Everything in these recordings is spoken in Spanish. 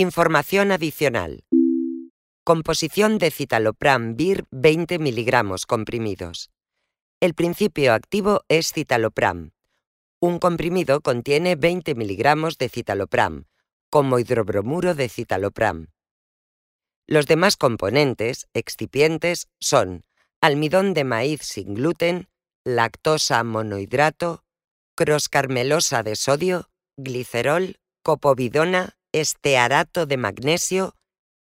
Información adicional. Composición de citalopram vir 20 miligramos comprimidos. El principio activo es citalopram. Un comprimido contiene 20 miligramos de citalopram, como hidrobromuro de citalopram. Los demás componentes, excipientes, son almidón de maíz sin gluten, lactosa monohidrato, croscarmelosa de sodio, glicerol, copovidona, estearato de magnesio,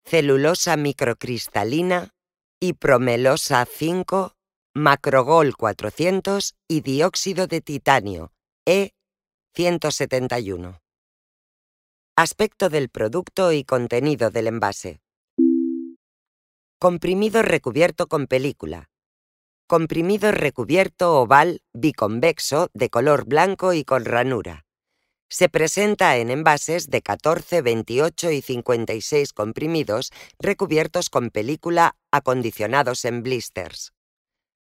celulosa microcristalina, promelosa 5, macrogol 400 y dióxido de titanio, E171. Aspecto del producto y contenido del envase. Comprimido recubierto con película. Comprimido recubierto oval biconvexo de color blanco y con ranura. Se presenta en envases de 14, 28 y 56 comprimidos recubiertos con película acondicionados en blisters.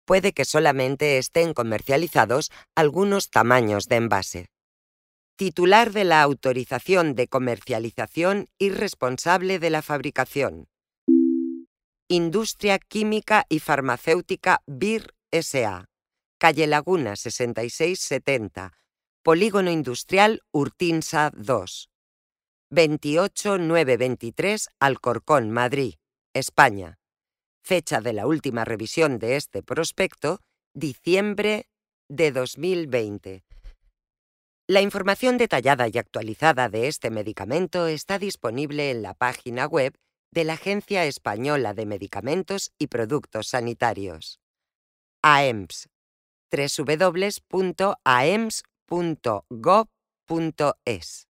Puede que solamente estén comercializados algunos tamaños de envase. Titular de la autorización de comercialización y responsable de la fabricación. Industria Química y Farmacéutica BIR SA. Calle Laguna 6670 Polígono Industrial Urtinsa 2. 28923 Alcorcón, Madrid, España. Fecha de la última revisión de este prospecto, diciembre de 2020. La información detallada y actualizada de este medicamento está disponible en la página web de la Agencia Española de Medicamentos y Productos Sanitarios. AEMS www.aems.gov.es